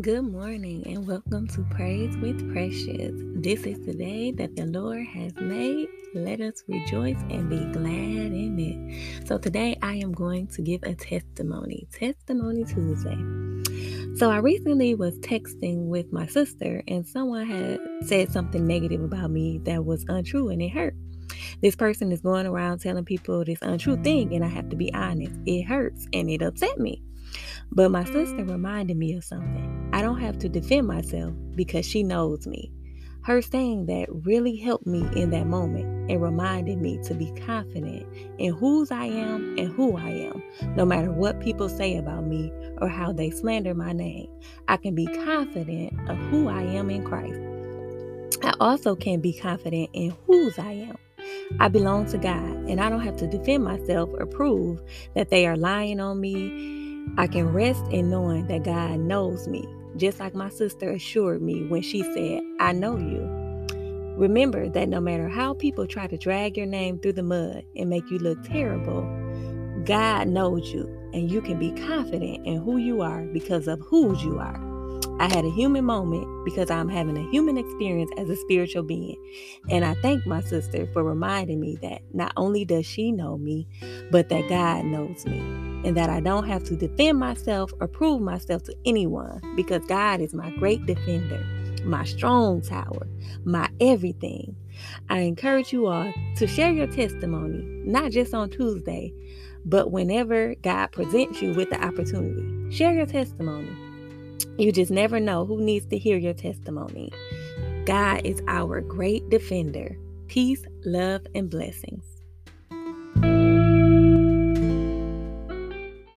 Good morning and welcome to Praise with Precious. This is the day that the Lord has made. Let us rejoice and be glad in it. So, today I am going to give a testimony, Testimony Tuesday. So, I recently was texting with my sister, and someone had said something negative about me that was untrue and it hurt. This person is going around telling people this untrue thing, and I have to be honest, it hurts and it upset me. But my sister reminded me of something. I don't have to defend myself because she knows me. Her saying that really helped me in that moment and reminded me to be confident in whose I am and who I am, no matter what people say about me or how they slander my name. I can be confident of who I am in Christ. I also can be confident in whose I am. I belong to God, and I don't have to defend myself or prove that they are lying on me I can rest in knowing that God knows me, just like my sister assured me when she said, I know you. Remember that no matter how people try to drag your name through the mud and make you look terrible, God knows you, and you can be confident in who you are because of whose you are. I had a human moment because I'm having a human experience as a spiritual being. And I thank my sister for reminding me that not only does she know me, but that God knows me. And that I don't have to defend myself or prove myself to anyone because God is my great defender, my strong tower, my everything. I encourage you all to share your testimony, not just on Tuesday, but whenever God presents you with the opportunity. Share your testimony. You just never know who needs to hear your testimony. God is our great defender. Peace, love, and blessings.